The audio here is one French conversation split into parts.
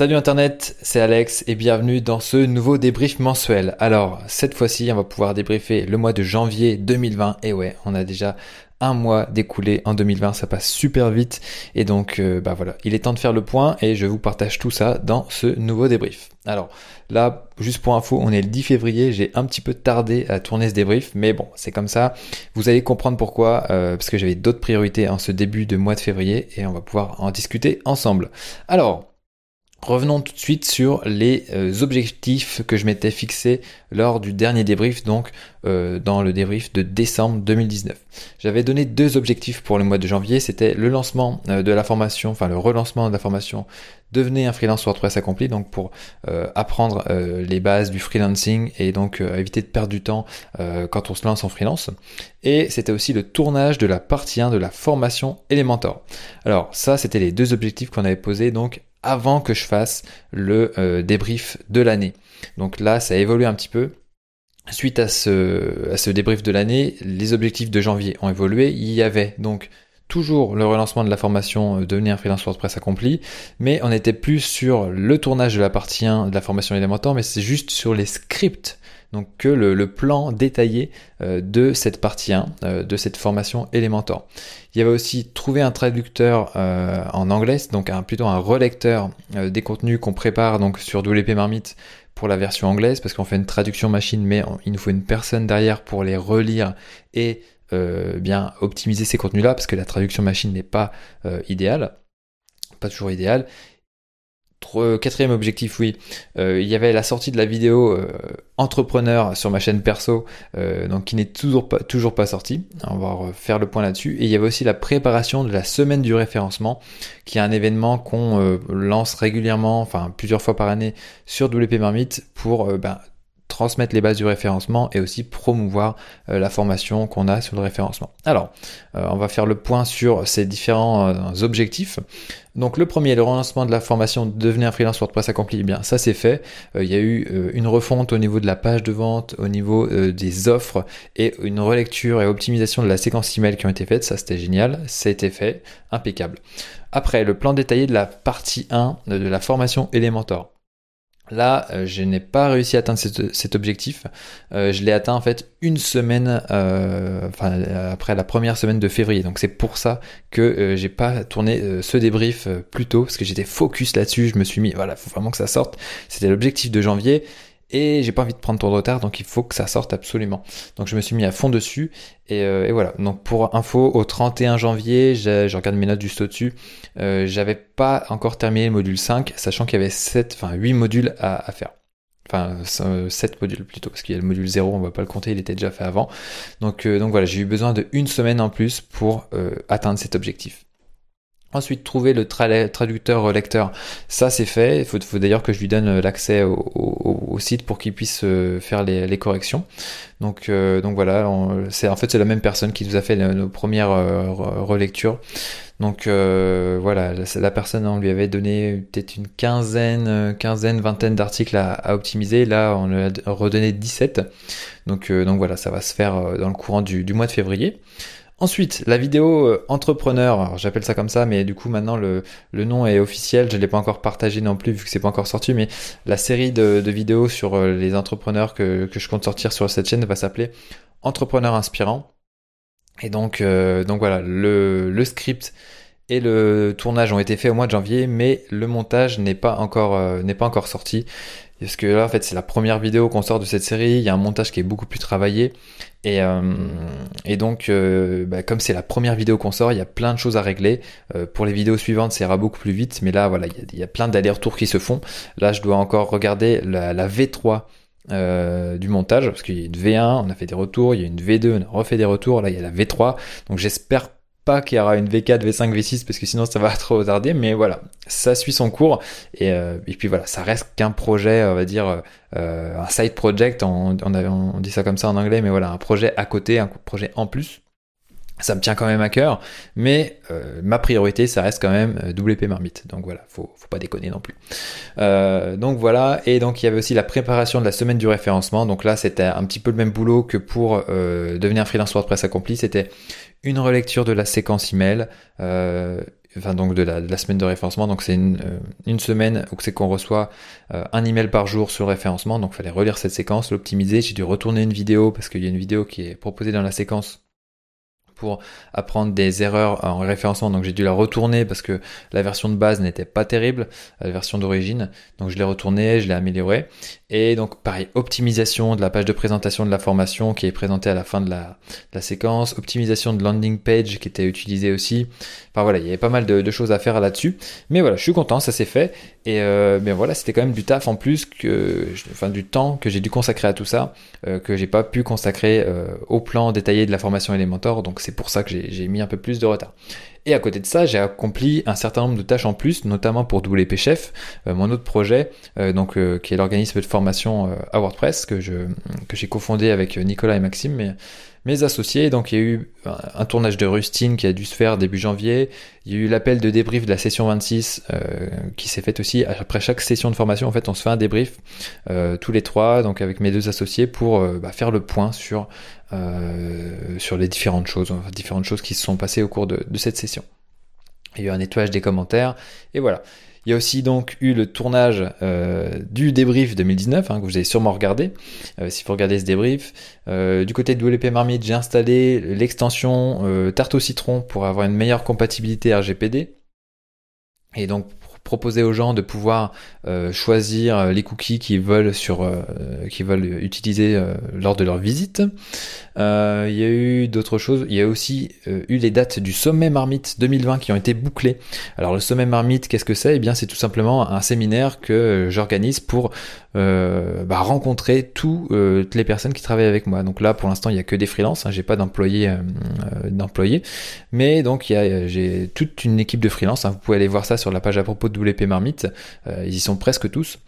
Salut Internet, c'est Alex et bienvenue dans ce nouveau débrief mensuel. Alors, cette fois-ci, on va pouvoir débriefer le mois de janvier 2020. Et ouais, on a déjà un mois découlé en 2020, ça passe super vite. Et donc, euh, bah voilà, il est temps de faire le point et je vous partage tout ça dans ce nouveau débrief. Alors là, juste pour info, on est le 10 février, j'ai un petit peu tardé à tourner ce débrief, mais bon, c'est comme ça. Vous allez comprendre pourquoi, euh, parce que j'avais d'autres priorités en ce début de mois de février et on va pouvoir en discuter ensemble. Alors, Revenons tout de suite sur les euh, objectifs que je m'étais fixés lors du dernier débrief, donc euh, dans le débrief de décembre 2019. J'avais donné deux objectifs pour le mois de janvier, c'était le lancement euh, de la formation, enfin le relancement de la formation Devenez un freelance WordPress accompli, donc pour apprendre les bases du freelancing et donc éviter de perdre du temps quand on se lance en freelance. Et c'était aussi le tournage de la partie 1 de la formation Elementor. Alors ça, c'était les deux objectifs qu'on avait posés donc avant que je fasse le euh, débrief de l'année. Donc là, ça a évolué un petit peu. Suite à ce, débrief de l'année, les objectifs de janvier ont évolué. Il y avait donc toujours le relancement de la formation euh, Devenir freelance WordPress accompli, mais on n'était plus sur le tournage de la partie 1 de la formation élémentaire, mais c'est juste sur les scripts donc que le, plan détaillé euh, de cette partie 1, euh, de cette formation Elementor. Il y avait aussi trouvé un traducteur euh, en anglais, donc plutôt un relecteur des contenus qu'on prépare donc sur WP Marmite pour la version anglaise, parce qu'on fait une traduction machine, mais il nous faut une personne derrière pour les relire et bien optimiser ces contenus-là, parce que la traduction machine n'est pas idéale pas toujours idéale. Euh, quatrième objectif, oui. Euh, il y avait la sortie de la vidéo euh, entrepreneur sur ma chaîne perso, donc qui n'est toujours pas toujours pas sortie. On va refaire le point là-dessus. Et il y avait aussi la préparation de la semaine du référencement, qui est un événement qu'on lance régulièrement, enfin plusieurs fois par année sur WP Marmite pour ben, transmettre les bases du référencement et aussi promouvoir euh, la formation qu'on a sur le référencement. Alors, euh, on va faire le point sur ces différents euh, objectifs. Donc le premier, le relancement de la formation Devenir un freelance WordPress accompli, eh bien ça c'est fait. il y a eu une refonte au niveau de la page de vente, au niveau des offres et une relecture et optimisation de la séquence email qui ont été faites. Ça c'était génial, été fait, impeccable. Après, le plan détaillé de la partie 1 de la formation Elementor. Là, euh, je n'ai pas réussi à atteindre cet, objectif. Euh, je l'ai atteint en fait une semaine, euh, enfin après la première semaine de février. Donc c'est pour ça que j'ai pas tourné ce débrief plus tôt parce que j'étais focus là-dessus. Je me suis mis, voilà, faut vraiment que ça sorte. C'était l'objectif de janvier et j'ai pas envie de prendre de retard, donc il faut que ça sorte absolument. Donc je me suis mis à fond dessus, et, euh, voilà. Donc pour info, au 31 janvier, je regarde mes notes juste au-dessus, euh, j'avais pas encore terminé le module 5, sachant qu'il y avait 7, enfin 8 modules à, faire. Enfin, 7 euh, modules plutôt, parce qu'il y a le module 0, on va pas le compter, il était déjà fait avant. Donc, donc voilà, j'ai eu besoin de une semaine en plus pour atteindre cet objectif. Ensuite, trouver le traducteur lecteur, ça c'est fait. Il faut, d'ailleurs que je lui donne euh, l'accès au, site pour qu'il puisse euh, faire les, corrections. Donc, euh, donc voilà, c'est en fait c'est la même personne qui nous a fait nos premières relectures. Donc voilà, la, personne on lui avait donné peut-être une quinzaine, quinzaine, vingtaine d'articles à, optimiser. Là, on lui a redonné 17. Donc, donc voilà, ça va se faire dans le courant du mois de février. Ensuite, la vidéo euh, entrepreneur, j'appelle ça comme ça, mais du coup maintenant le, le nom est officiel, je ne l'ai pas encore partagé non plus vu que c'est pas encore sorti, mais la série de, vidéos sur euh, les entrepreneurs que, que, je compte sortir sur cette chaîne va s'appeler Entrepreneur inspirant. Et donc, euh, donc voilà, le, le, script et le tournage ont été faits au mois de janvier, mais le montage n'est pas encore n'est pas encore sorti. Parce que là, en fait, c'est la première vidéo qu'on sort de cette série. Il y a un montage qui est beaucoup plus travaillé. Et, euh, et donc, euh, bah, comme c'est la première vidéo qu'on sort, il y a plein de choses à régler. Euh, pour les vidéos suivantes, ça ira beaucoup plus vite. Mais là, voilà, il y a, plein d'allers-retours qui se font. Là, je dois encore regarder la, la V3 euh, du montage, parce qu'il y a une V1, on a fait des retours, il y a une V2, on a refait des retours, là il y a la V3, donc j'espère pas qu'il y aura une V4, V5, V6 parce que sinon ça va trop tarder. Mais voilà, ça suit son cours et, euh, et puis voilà, ça reste qu'un projet, on va dire euh, un side project. On, dit ça comme ça en anglais, mais voilà, un projet à côté, un projet en plus. Ça me tient quand même à cœur, mais euh, ma priorité, ça reste quand même WP Marmite. Donc voilà, faut, faut pas déconner non plus. donc voilà, et donc il y avait aussi la préparation de la semaine du référencement. Donc là, c'était un petit peu le même boulot que pour devenir freelance WordPress accompli. C'était une relecture de la séquence email, euh, enfin donc de la, semaine de référencement. Donc c'est une, une, semaine où c'est qu'on reçoit un email par jour sur le référencement. Donc fallait relire cette séquence, l'optimiser. J'ai dû retourner une vidéo parce qu'il y a une vidéo qui est proposée dans la séquence pour apprendre des erreurs en référencement. Donc j'ai dû la retourner parce que la version de base n'était pas terrible, la version d'origine. Donc je l'ai retournée, je l'ai améliorée. Et donc pareil, optimisation de la page de présentation de la formation qui est présentée à la fin de la, séquence, optimisation de landing page qui était utilisée aussi. Enfin voilà, il y avait pas mal de, choses à faire là-dessus. Mais voilà, je suis content, ça s'est fait. Et euh, bien voilà, c'était quand même du taf en plus que, enfin du temps que j'ai dû consacrer à tout ça, euh, que j'ai pas pu consacrer euh, au plan détaillé de la formation Elementor. Donc c'est pour ça que j'ai mis un peu plus de retard. Et à côté de ça, j'ai accompli un certain nombre de tâches en plus, notamment pour WP Chef, euh, mon autre projet, euh, donc euh, qui est l'organisme de formation à WordPress que j'ai cofondé avec Nicolas et Maxime, mes associés. Donc il y a eu un tournage de Rustine qui a dû se faire début janvier. Il y a eu l'appel de débrief de la session 26 qui s'est fait aussi après chaque session de formation. En fait, on se fait un débrief tous les trois, donc avec mes deux associés pour bah, faire le point sur euh, sur les différentes choses, différentes choses qui se sont passées au cours de, cette session. Il y a eu un nettoyage des commentaires, et voilà. Il y a aussi donc eu le tournage euh, du débrief 2019, hein, que vous avez sûrement regardé, euh, si vous regardez ce débrief. du côté de WP Marmite, j'ai installé l'extension tarte au citron pour avoir une meilleure compatibilité RGPD. Et donc proposer aux gens de pouvoir euh, choisir euh, les cookies qu'ils veulent sur euh, qu'ils veulent utiliser lors de leur visite. il y a eu d'autres choses. Il y a aussi eu les dates du sommet Marmite 2020 qui ont été bouclées. Alors le sommet Marmite, qu'est-ce que c'est? Eh bien, c'est tout simplement un séminaire que j'organise pour bah, rencontrer toutes les personnes qui travaillent avec moi. Donc là, pour l'instant, il y a que des freelances. Hein, j'ai pas d'employés d'employés, mais donc j'ai toute une équipe de freelance. Hein. vous pouvez aller voir ça sur la page à propos de WP Marmite. Euh, ils y sont presque tous.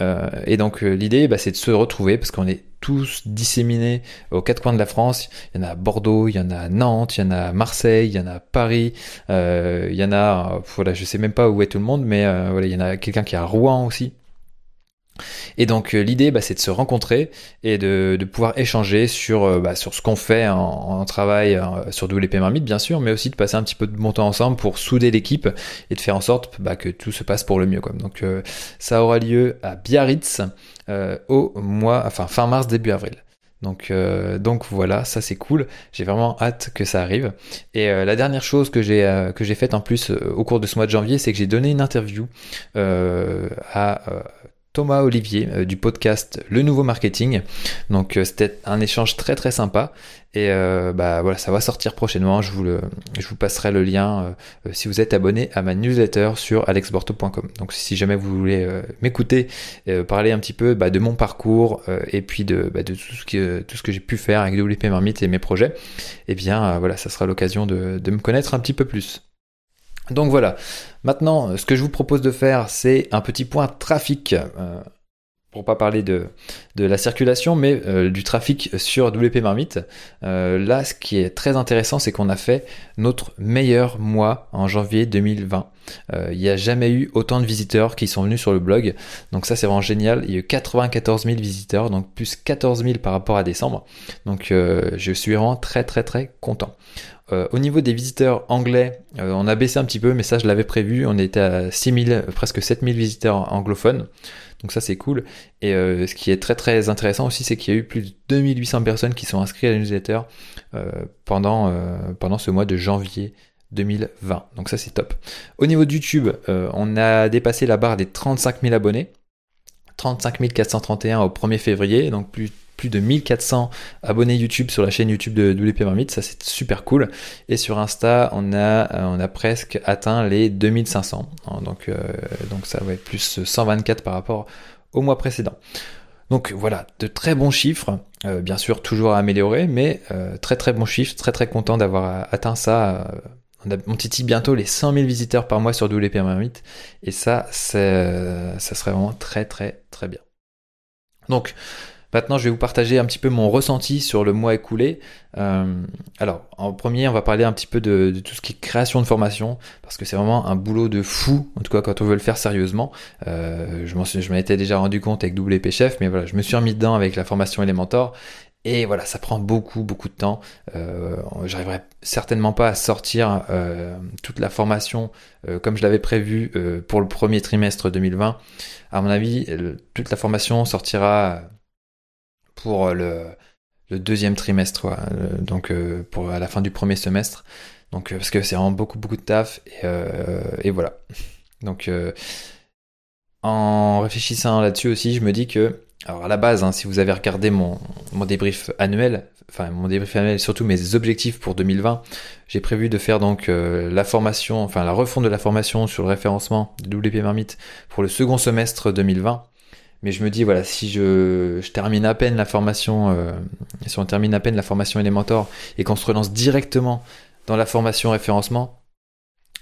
Euh, et donc euh, l'idée, bah, c'est de se retrouver parce qu'on est tous disséminés aux quatre coins de la France. Il y en a à Bordeaux, il y en a à Nantes, il y en a à Marseille, il y en a à Paris, il y en a, voilà, je sais même pas où est tout le monde, mais voilà, il y en a quelqu'un qui est à Rouen aussi. Et donc euh, l'idée, bah, c'est de se rencontrer et de, pouvoir échanger sur, euh, bah, sur ce qu'on fait en, travail euh, sur WP Marmite, bien sûr, mais aussi de passer un petit peu de bon temps ensemble pour souder l'équipe et de faire en sorte bah, que tout se passe pour le mieux. Donc ça aura lieu à Biarritz au mois, enfin fin mars, début avril. Donc, donc voilà, ça c'est cool. J'ai vraiment hâte que ça arrive. Et la dernière chose que j'ai que j'ai faite en plus au cours de ce mois de janvier, c'est que j'ai donné une interview à Thomas Olivier euh, du podcast Le Nouveau Marketing. Donc euh, c'était un échange très très sympa et euh, bah voilà ça va sortir prochainement. Je vous le, je vous passerai le lien si vous êtes abonné à ma newsletter sur alexborto.com. Donc si jamais vous voulez m'écouter, parler un petit peu bah, de mon parcours et puis de, bah, de tout ce que tout ce que j'ai pu faire avec WP Marmite et mes projets, et eh bien voilà ça sera l'occasion de, de me connaître un petit peu plus. Donc voilà. Maintenant, ce que je vous propose de faire, c'est un petit point trafic. Euh, pour pas parler de, de la circulation, mais euh, du trafic sur WP Marmite. Euh, là, ce qui est très intéressant, c'est qu'on a fait notre meilleur mois en janvier 2020. il n'y a jamais eu autant de visiteurs qui sont venus sur le blog. Donc ça, c'est vraiment génial. Il y a eu 94 000 visiteurs, donc plus 14 000 par rapport à décembre. Donc je suis vraiment très très très content. Euh, au niveau des visiteurs anglais, euh, on a baissé un petit peu, mais ça je l'avais prévu. On était à 6000, presque 7000 visiteurs anglophones. Donc ça c'est cool. Et euh, ce qui est très très intéressant aussi, c'est qu'il y a eu plus de 2800 personnes qui sont inscrites à la newsletter pendant, ce mois de janvier 2020. Donc ça c'est top. Au niveau de YouTube, on a dépassé la barre des 35 000 abonnés. 35 431 au 1er février, donc plus plus de 1400 abonnés YouTube sur la chaîne YouTube de WP Marmite, ça c'est super cool. Et sur Insta, on a, euh, on a presque atteint les 2500. Hein, donc, euh, donc ça va être plus 124 par rapport au mois précédent. Donc voilà, de très bons chiffres, euh, bien sûr toujours à améliorer, mais très très bons chiffres, très très content d'avoir atteint ça. on, a, titille bientôt les 100 000 visiteurs par mois sur WP Marmite, et ça, ça serait vraiment très très très bien. Donc Maintenant, je vais vous partager un petit peu mon ressenti sur le mois écoulé. Euh, alors, en premier, on va parler un petit peu de, tout ce qui est création de formation, parce que c'est vraiment un boulot de fou, en tout cas quand on veut le faire sérieusement. Euh, je m'en étais déjà rendu compte avec WP Chef, mais voilà, je me suis remis dedans avec la formation Elementor, Et voilà, ça prend beaucoup, beaucoup de temps. Euh, J'arriverai certainement pas à sortir euh, toute la formation euh, comme je l'avais prévu euh, pour le premier trimestre 2020. À mon avis, toute la formation sortira pour le, le deuxième trimestre, donc pour à la fin du premier semestre. Donc parce que c'est vraiment beaucoup, beaucoup de taf. Et, voilà. Donc en réfléchissant là-dessus aussi, je me dis que alors à la base, hein, si vous avez regardé mon, mon débrief annuel, enfin mon débrief annuel et surtout mes objectifs pour 2020, j'ai prévu de faire donc euh, la formation, enfin la refonte de la formation sur le référencement de WP Marmite pour le second semestre 2020. Mais je me dis voilà, si je, je termine à peine la formation, euh, si on termine à peine la formation Elementor et qu'on se relance directement dans la formation référencement,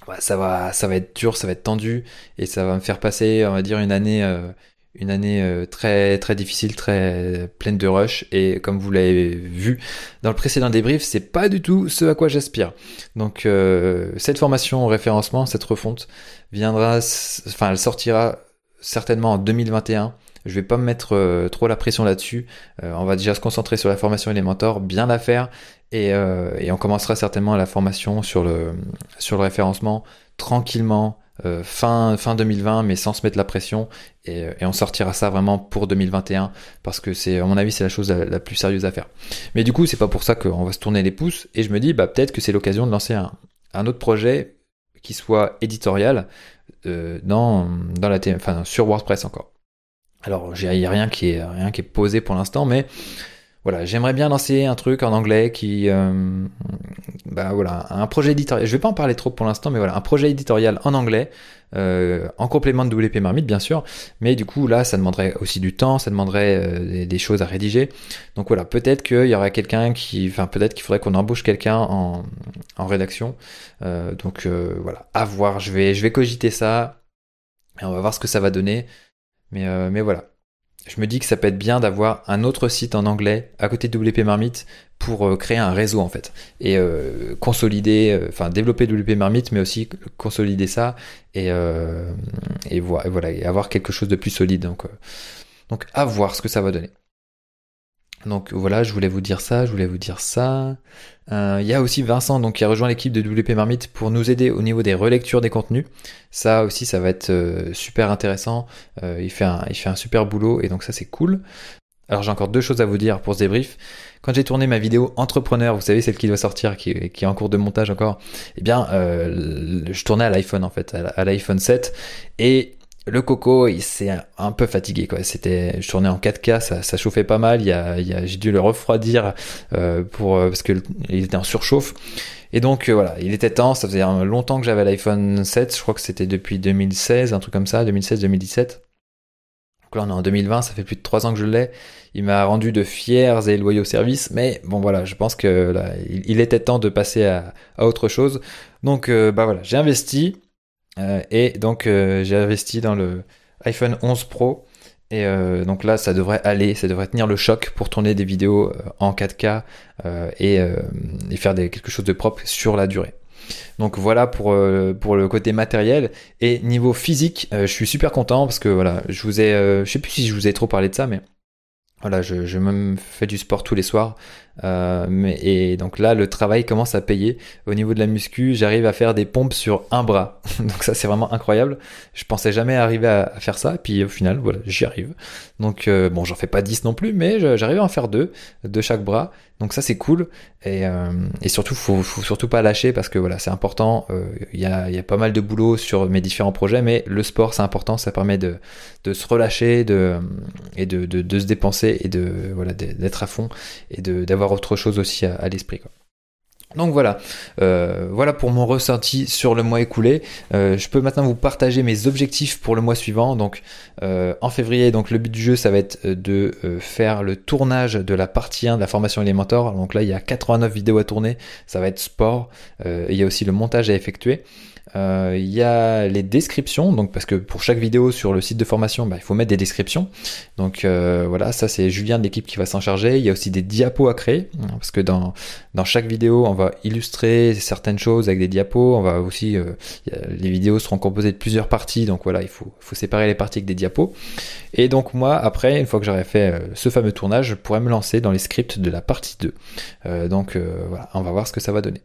bah, ça va, ça va être dur, ça va être tendu et ça va me faire passer, on va dire une année. Euh, une année euh, très très difficile, très pleine de rush et comme vous l'avez vu dans le précédent débrief, c'est pas du tout ce à quoi j'aspire. Donc euh, cette formation référencement, cette refonte viendra, enfin elle sortira certainement en 2021. Je vais pas me mettre euh, trop la pression là-dessus. on va déjà se concentrer sur la formation Elementor, bien la faire et, et on commencera certainement la formation sur le référencement tranquillement euh, fin, fin 2020, mais sans se mettre la pression. Et, on sortira ça vraiment pour 2021, parce que c'est, à mon avis, c'est la chose la, plus sérieuse à faire. Mais du coup, c'est pas pour ça qu'on va se tourner les pouces. Et je me dis, bah, peut-être que c'est l'occasion de lancer un, autre projet qui soit éditorial euh, dans, sur WordPress encore. Alors, il n'y a rien qui est, posé pour l'instant, mais voilà, j'aimerais bien lancer un truc en anglais qui, euh, bah voilà, un projet éditorial. Je vais pas en parler trop pour l'instant, mais voilà, un projet éditorial en anglais, euh, en complément de WP Marmite bien sûr. Mais du coup là, ça demanderait aussi du temps, ça demanderait euh, des, choses à rédiger. Donc voilà, peut-être qu'il y aurait quelqu'un qui, enfin peut-être qu'il faudrait qu'on embauche quelqu'un en, en rédaction. donc voilà, à voir. Je vais, je vais cogiter ça et on va voir ce que ça va donner. Mais, mais voilà je me dis que ça peut être bien d'avoir un autre site en anglais à côté de WP Marmite pour euh, créer un réseau en fait et euh, consolider, euh, enfin développer WP Marmite, mais aussi consolider ça et avoir quelque chose de plus solide. Donc, donc à voir ce que ça va donner. Donc voilà, je voulais vous dire ça, je voulais vous dire ça. Euh, il y a aussi Vincent donc qui a rejoint l'équipe de WP Marmite pour nous aider au niveau des relectures des contenus. Ça aussi, ça va être euh, super intéressant. Euh, il, fait un, il fait un super boulot et donc ça c'est cool. Alors j'ai encore deux choses à vous dire pour ce débrief. Quand j'ai tourné ma vidéo entrepreneur, vous savez celle qui doit sortir, qui, est en cours de montage encore, eh bien je tournais à l'iPhone en fait, à l'iPhone 7 et le coco, il s'est un peu fatigué quoi. C'était, je tournais en 4K, ça, ça chauffait pas mal. J'ai dû le refroidir euh, pour euh, parce que il était en surchauffe. Et donc euh, voilà, il était temps. Ça faisait longtemps que j'avais l'iPhone 7. Je crois que c'était depuis 2016, un truc comme ça, 2016-2017. Donc là on est en 2020, ça fait plus de 3 ans que je l'ai. Il m'a rendu de fiers et loyaux services, mais bon voilà, je pense que il, était temps de passer à, à autre chose. Donc bah voilà, j'ai investi. Euh, et donc euh, j'ai investi dans le iPhone 11 Pro. Et euh, donc là, ça devrait aller, ça devrait tenir le choc pour tourner des vidéos en 4K et, faire quelque chose de propre sur la durée. Donc voilà pour, le côté matériel. Et niveau physique, je suis super content parce que voilà, je vous ai, je sais plus si je vous ai trop parlé de ça, mais voilà, je me fais du sport tous les soirs. Euh, et donc là, le travail commence à payer. Au niveau de la muscu, j'arrive à faire des pompes sur un bras. donc ça, c'est vraiment incroyable. Je pensais jamais arriver à, faire ça. Et puis au final, voilà, j'y arrive. Donc euh, bon, j'en fais pas 10 non plus, mais j'arrive à en faire deux de chaque bras. Donc ça, c'est cool. Et, euh, surtout, faut, surtout pas lâcher parce que voilà, c'est important. Il y, a, pas mal de boulot sur mes différents projets, mais le sport, c'est important. Ça permet de, se relâcher de, et de, de se dépenser et de voilà d'être à fond et d'avoir autre chose aussi à, l'esprit. Donc voilà, euh, voilà pour mon ressenti sur le mois écoulé. Euh, je peux maintenant vous partager mes objectifs pour le mois suivant. Donc euh, en février, donc le but du jeu, ça va être de faire le tournage de la partie 1 de la formation Elementor. Donc là, il y a 89 vidéos à tourner. Ça va être sport. il y a aussi le montage à effectuer. Euh, il y a les descriptions, donc parce que pour chaque vidéo sur le site de formation, bah, il faut mettre des descriptions. Donc euh, voilà, ça c'est Julien de l'équipe qui va s'en charger. Il y a aussi des diapos à créer, hein, parce que dans, dans chaque vidéo, on va illustrer certaines choses avec des diapos. On va aussi, euh, les vidéos seront composées de plusieurs parties, donc voilà, il faut, faut séparer les parties avec des diapos. Et donc moi, après, une fois que j'aurai fait ce fameux tournage, je pourrais me lancer dans les scripts de la partie 2. donc voilà, on va voir ce que ça va donner.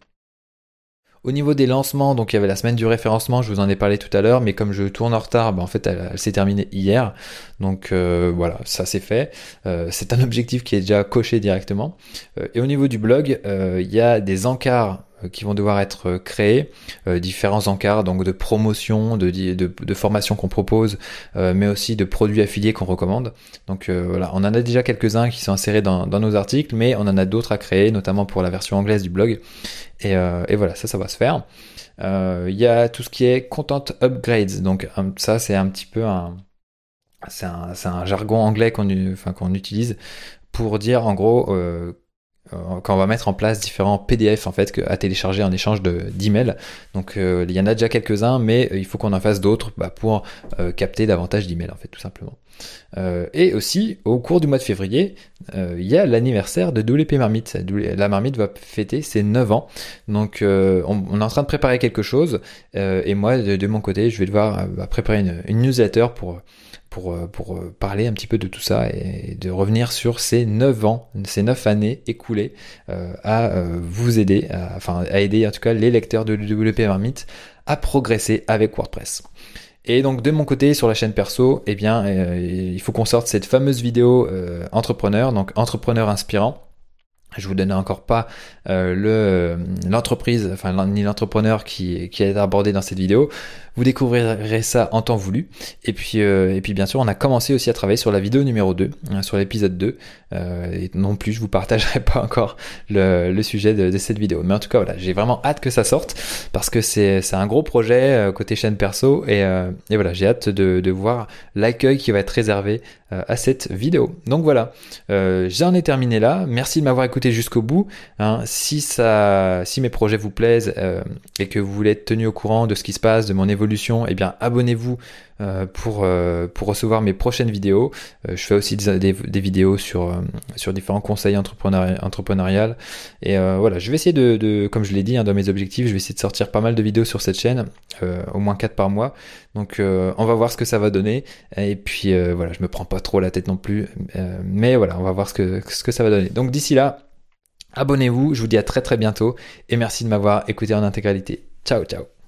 Au niveau des lancements, donc il y avait la semaine du référencement, je vous en ai parlé tout à l'heure, mais comme je tourne en retard, bah, en fait elle, s'est terminée hier. Donc euh, voilà, ça c'est fait. Euh, c'est un objectif qui est déjà coché directement. Euh, et au niveau du blog, il y a des encarts qui vont devoir être euh, créés, euh, différents encarts donc de promotion, de, de, formation qu'on propose, mais aussi de produits affiliés qu'on recommande. Donc voilà, on en a déjà quelques-uns qui sont insérés dans, nos articles, mais on en a d'autres à créer, notamment pour la version anglaise du blog. Et, voilà, ça, ça va se faire. Il y a tout ce qui est content upgrades, donc ça c'est un petit peu un c'est un, un, jargon anglais qu'on enfin, utilise pour dire en gros euh, euh, quand on va mettre en place différents PDF en fait à télécharger en échange d'emails. Donc euh, il y en a déjà quelques-uns, mais euh, il faut qu'on en fasse d'autres bah, pour capter davantage d'emails en fait tout simplement. et aussi au cours du mois de février, il y a l'anniversaire de WP Marmite. La Marmite va fêter ses 9 ans, donc on, est en train de préparer quelque chose. et moi de, mon côté, je vais devoir bah, préparer une newsletter pour pour, euh, euh, parler un petit peu de tout ça et de revenir sur ces 9 ans, ces 9 années écoulées euh, à vous aider, enfin à aider en tout cas les lecteurs de WP Marmite à progresser avec WordPress. Et donc de mon côté sur la chaîne perso, eh bien il faut qu'on sorte cette fameuse vidéo entrepreneur, donc entrepreneur inspirant. Je vous donne encore pas le l'entreprise, enfin ni l'entrepreneur qui, qui est abordé dans cette vidéo. Vous découvrirez ça en temps voulu. Et puis, euh, et puis bien sûr, on a commencé aussi à travailler sur la vidéo numéro 2, hein, sur l'épisode 2. Euh, et non plus, je vous partagerai pas encore le, le sujet de, de, cette vidéo. Mais en tout cas, voilà, j'ai vraiment hâte que ça sorte parce que c'est un gros projet euh, côté chaîne perso. Et, euh, et voilà, j'ai hâte de, de voir l'accueil qui va être réservé euh, à cette vidéo. Donc voilà, j'en ai terminé là. Merci de m'avoir écouté jusqu'au bout. Hein. Si, ça, si mes projets vous plaisent et que vous voulez être tenu au courant de ce qui se passe, de mon évolution, eh bien abonnez-vous euh, pour, euh, pour recevoir mes prochaines vidéos. Euh, je fais aussi des, vidéos sur, différents conseils entrepreneurial. Et voilà, je vais essayer de, comme je l'ai dit hein, dans mes objectifs, je vais essayer de sortir pas mal de vidéos sur cette chaîne, au moins 4 par mois. Donc on va voir ce que ça va donner. Et puis voilà, je me prends pas trop la tête non plus. mais voilà, on va voir ce que, ce que ça va donner. Donc d'ici là, abonnez-vous, je vous dis à très très bientôt et merci de m'avoir écouté en intégralité. Ciao ciao